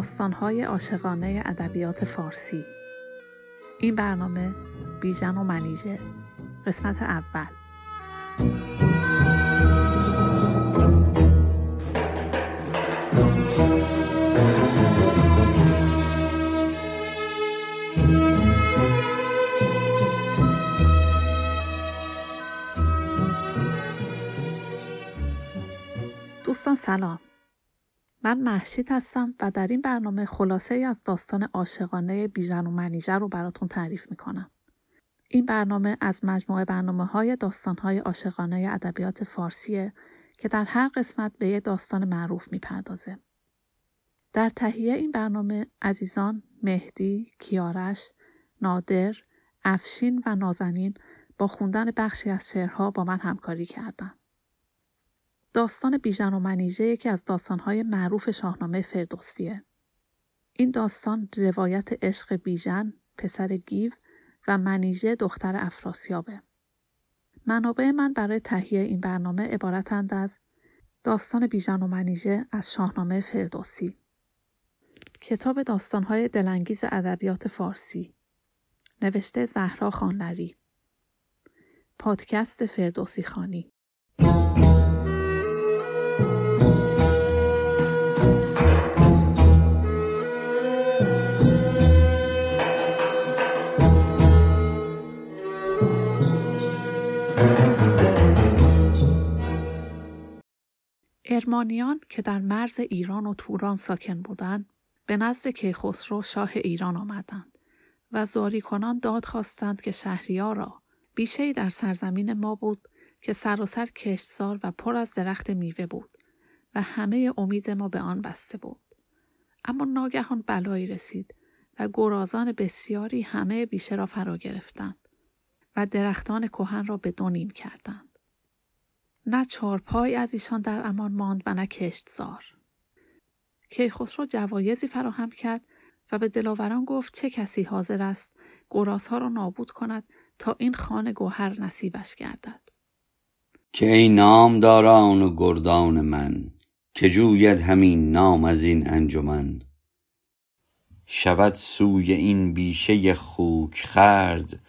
داستانهای عاشقانه ادبیات فارسی. این برنامه بیژن و منیژه. قسمت اول. دوستان سلام. من محشید هستم و در این برنامه خلاصه ای از داستان عاشقانه بیژن و منیژه رو براتون تعریف می‌کنم. این برنامه از مجموعه برنامه های داستان های عاشقانه ادبیات فارسیه که در هر قسمت به یه داستان معروف می‌پردازه. در تهیه این برنامه عزیزان مهدی، کیارش، نادر، افشین و نازنین با خوندن بخشی از شعرها با من همکاری کردند. داستان بیژن و منیژه یکی از داستانهای معروف شاهنامه فردوسیه. این داستان روایت عشق بیژن، پسر گیو و منیژه دختر افراسیابه. منابع من برای تهیه این برنامه عبارتند از داستان بیژن و منیژه از شاهنامه فردوسی کتاب داستانهای دلانگیز ادبیات فارسی نوشته زهرا خانلری پادکست فردوسی خانی ارمانیان که در مرز ایران و توران ساکن بودند به نزد کیخسرو شاه ایران آمدند و زاری کنان داد خواستند که شهریار را بیشه در سرزمین ما بود که سراسر کشتزار و پر از درخت میوه بود و همه امید ما به آن بسته بود. اما ناگهان بلایی رسید و گرازان بسیاری همه بیشه را فرا گرفتند و درختان کهن را به دو نیم کردند. نه چارپای از ایشان در امان ماند و نه کشتزار. کیخسرو جوایزی فراهم کرد و به دلاوران گفت چه کسی حاضر است گرازها را نابود کند تا این خانه گوهر نصیبش گردد. که ای نامداران و گردان من که جوید همین نام از این انجمن شود سوی این بیشه خوک خرد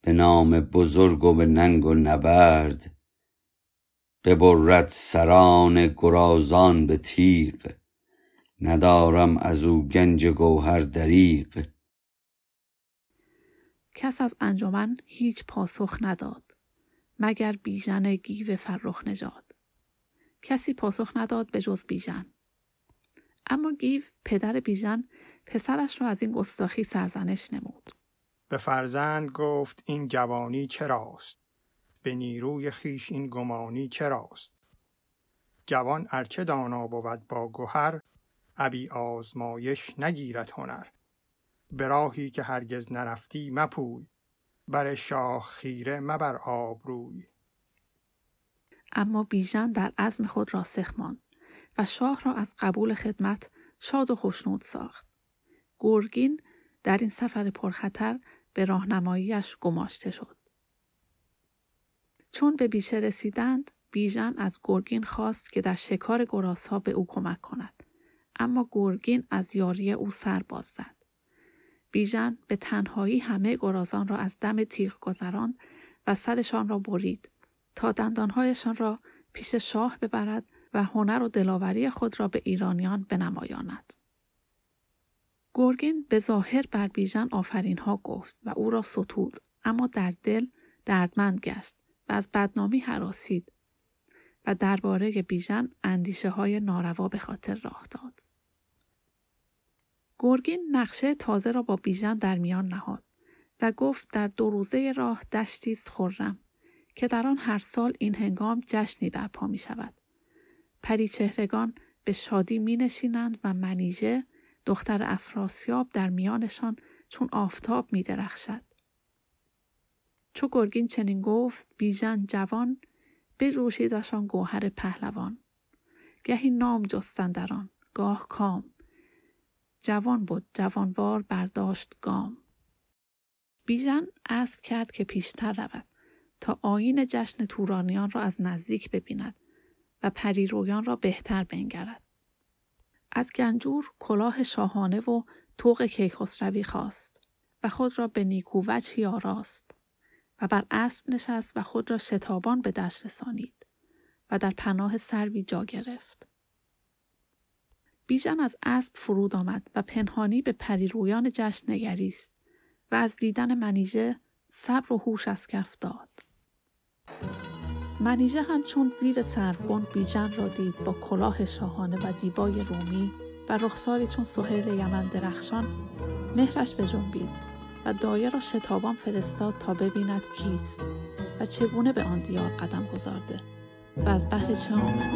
به نام بزرگ و به ننگ و نبرد ببرد سران گرازان به تیغ. ندارم از او گنج گوهر دریغ. کس از انجمن هیچ پاسخ نداد مگر بیژن گیو فرخ نژاد. کسی پاسخ نداد به جز بیژن. اما گیو پدر بیژن پسرش را از این گستاخی سرزنش نمود. به فرزند گفت این جوانی چراست؟ به نیروی خیش این گمانی چراست جوان ارچه دانا بود با گهر ابی آزمایش نگیرد هنر. به راهی که هرگز نرفتی مپوی بر شاه خیره مبر روی اما بیژن در عزم خود راسخ ماند و شاه را از قبول خدمت شاد و خوشنود ساخت. گرگین در این سفر پرخطر به راهنماییش گماشته شد. چون به بیشه رسیدند بیژن از گرگین خواست که در شکار گراسها به او کمک کند. اما گرگین از یاری او سر باز زد. بیژن به تنهایی همه گرازان را از دم تیغ گذراند و سرشان را برید تا دندانهایشان را پیش شاه ببرد و هنر و دلاوری خود را به ایرانیان بنمایاند. گرگین به ظاهر بر بیژن آفرین ها گفت و او را ستود اما در دل دردمند گشت. و از بدنامی حراسید و درباره بیژن اندیشه های ناروا به خاطر راه داد. گرگین نقشه تازه را با بیژن در میان نهاد و گفت در دو روزه راه دشتی خرم که در آن هر سال این هنگام جشنی برپا می شود. پری چهرگان به شادی می نشینند و منیژه دختر افراسیاب در میانشان چون آفتاب می درخشد. چو گرگین چنین گفت بیژن جوان بجوشیدشان گوهر پهلوان. گهی نام جستن آن گاه کام. جوان بود جوانوار برداشت گام. بیژن اسب کرد که پیشتر رود تا آین جشن تورانیان را از نزدیک ببیند و پریرویان را بهتر بنگرد. از گنجور کلاه شاهانه و توق کیخسروی خواست و خود را به نیکووجهی آراست. و بر اسب نشست و خود را شتابان به دشت رسانید و در پناه سروی جا گرفت. بیژن از اسب فرود آمد و پنهانی به پریرویان جشن نگریست و از دیدن منیژه صبر و هوش از کف داد. منیژه هم چون زیر سربن بیژن را دید با کلاه شاهانه و دیبای رومی و رخساری چون سهیل یمن درخشان مهرش به جنبید و دایه را شتابان فرستاد تا ببیند کیست و چگونه به آن دیار قدم گذارده و از بحر چه آمده.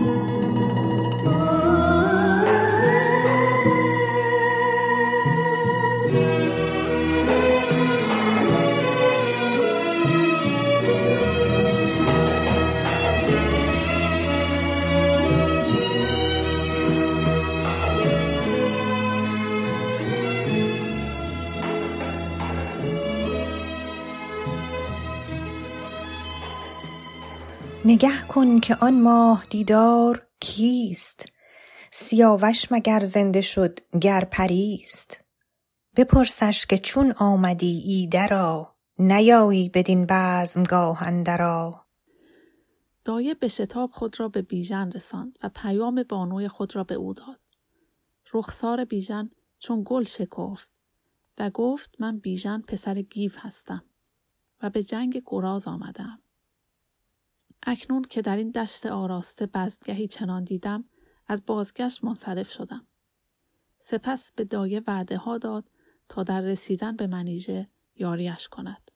نگه کن که آن ماه دیدار کیست؟ سیاوش مگر زنده شد گر پریست؟ بپرسش که چون آمدی ایدرا نیایی بدین بزمگاه اندرا. دایه به شتاب خود را به بیژن رساند و پیام بانوی خود را به او داد. رخسار بیژن چون گل شکفت و گفت من بیژن پسر گیو هستم و به جنگ گراز آمدم. اکنون که در این دشت آراسته بزمگهی چنان دیدم از بازگشت منصرف شدم. سپس به دایه وعده ها داد تا در رسیدن به منیژه یاریش کند.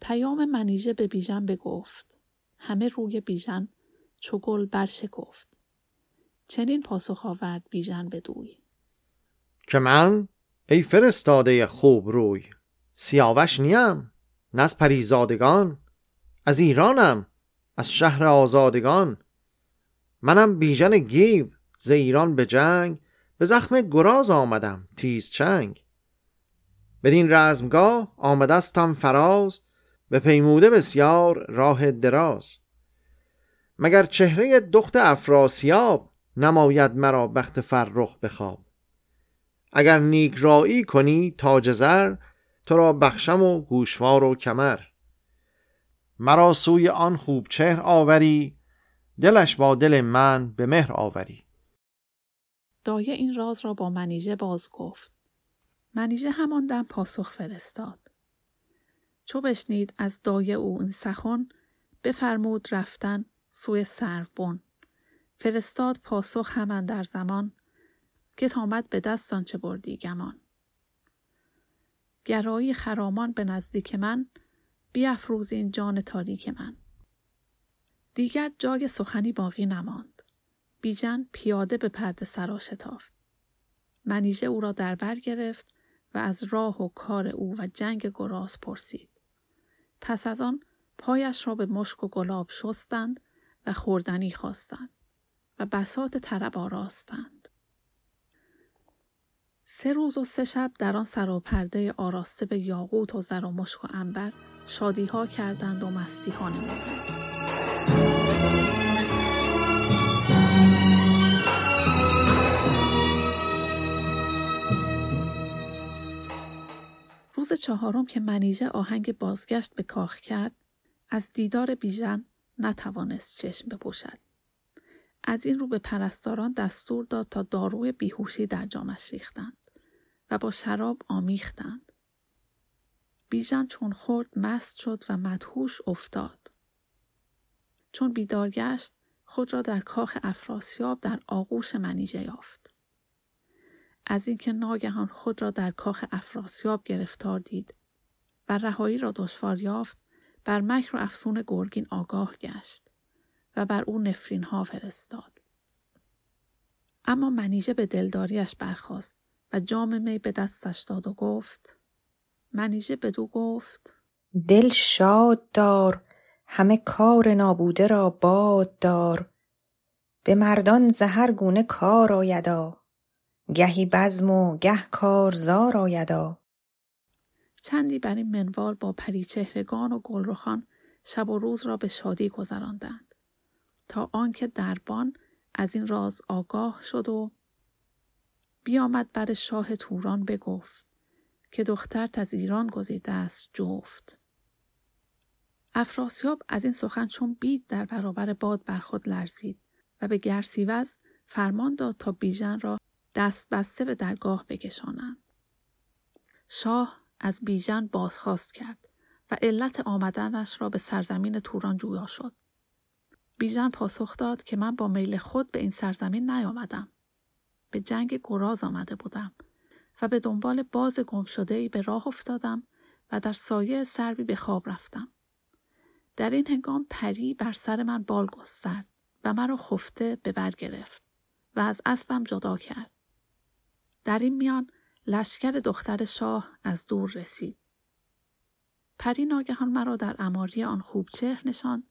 پیام منیژه به بیژن بگفت. همه روی بیژن چو گل برشکفت. چنین پاسخ آورد بیژن به دوی. که من ای فرستاده خوب روی سیاوش نیم نز پریزادگان از ایرانم از شهر آزادگان. منم بیژن گیو ز ایران به جنگ به زخم گراز آمدم تیز چنگ. بدین رزمگاه آمدستم فراز به پیموده بسیار راه دراز. مگر چهره دخت افراسیاب نماید مرا بخت فرخ بخواب اگر نیک رایی کنی تاج زر تو را بخشم و گوشوار و کمر. مرا سوی آن خوب چهر آوری دلش با دل من به مهر آوری. دایه این راز را با منیژه باز گفت. منیژه همان دم پاسخ فرستاد. چو بشنید از دایه او این سخن بفرمود رفتن سوی سربن فرستاد پاسخ همان در زمان که آمد به دست آنچه بردی گمان. گرایی خرامان به نزدیک من بیافروزین جان تاریک من. دیگر جای سخنی باقی نماند. بیژن پیاده به پرده سرا شتافت منیژه او را در بر گرفت و از راه و کار او و جنگ گراز پرسید. پس از آن پایش را به مشک و گلاب شستند و خوردنی خواستند و بسات طرب آراستند. سه روز و سه شب در آن سراپرده آراسته به یاقوت و زر و مشک و انبر شادی ها کردند و مستی ها نمودند. روز چهارم که منیژه آهنگ بازگشت به کاخ کرد از دیدار بیژن نتوانست چشم بپوشد از این رو به پرستاران دستور داد تا داروی بیهوشی در جامش ریختند و با شراب آمیختند بیژن چون خورد مست شد و مدهوش افتاد. چون بیدار گشت خود را در کاخ افراسیاب در آغوش منیژه یافت. از اینکه ناگهان خود را در کاخ افراسیاب گرفتار دید و رهایی را دشوار یافت بر مکر و افسون گرگین آگاه گشت و بر او نفرین ها فرستاد. اما منیژه به دلداریش برخاست و جام می به دستش داد و گفت منیژه بدو گفت دل شاد دار همه کار نابوده را باد دار. به مردان زهر گونه کار آیدا گهی بزم و گه کارزار آیدا. چندی بر این منوال با پریچهرگان و گلرخان شب و روز را به شادی گذراندند تا آنکه دربان از این راز آگاه شد و بیامد بر شاه توران بگفت که دخترت از ایران گزیده است جفت افراسیاب از این سخن چون بید در برابر باد بر خود لرزید و به گرسیوز فرمان داد تا بیژن را دست بسته به درگاه بکشانند. شاه از بیژن بازخواست کرد و علت آمدنش را به سرزمین توران جویا شد. بیژن پاسخ داد که من با میل خود به این سرزمین نیامدم. به جنگ گراز آمده بودم و به دنبال باز گم شده ای به راه افتادم و در سایه سروی به خواب رفتم. در این هنگام پری بر سر من بال گسترد و مرا خفته به بر گرفت و از اسبم جدا کرد. در این میان لشکر دختر شاه از دور رسید. پری ناگهان مرا در اماری آن خوب چهر نشان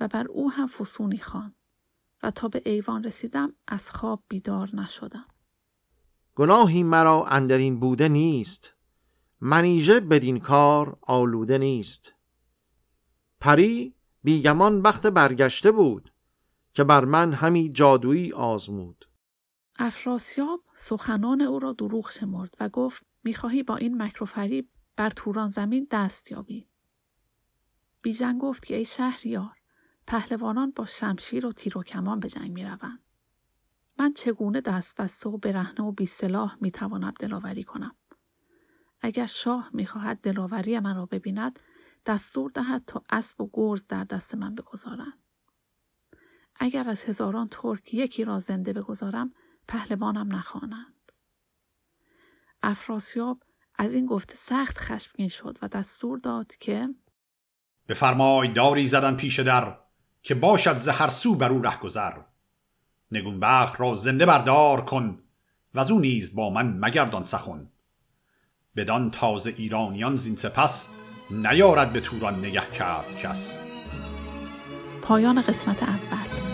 و بر او هم فسونی خواند و تا به ایوان رسیدم از خواب بیدار نشدم. گناهی مرا اندرین بوده نیست. منیژه بدین کار آلوده نیست. پری بیگمان وقت برگشته بود که بر من همی جادویی آزمود. افراسیاب سخنان او را دروغ شمرد و گفت می‌خواهی با این مکروفریب بر توران زمین دست یابی. بیژن گفت که ای شهریار پهلوانان با شمشیر و تیر و کمان به جنگ می‌روند. من چگونه دست بسته و برهنه و بی سلاح می توانم دلاوری کنم؟ اگر شاه می‌خواهد دلاوری من را ببیند دستور دهد تا اسب و گرز در دست من بگذارند. اگر از هزاران ترک یکی را زنده بگذارم پهلوانم نخوانند. افراسیاب از این گفته سخت خشمگین شد و دستور داد که بفرمای داری زدن پیش در. که باشد زهر سو بر او ره گذر نگونبخت را زنده بردار کن و او نیز با من مگردان سخن. بدان تازه ایرانیان زین سپس نیارد به توران نگه کرد کس. پایان قسمت اول.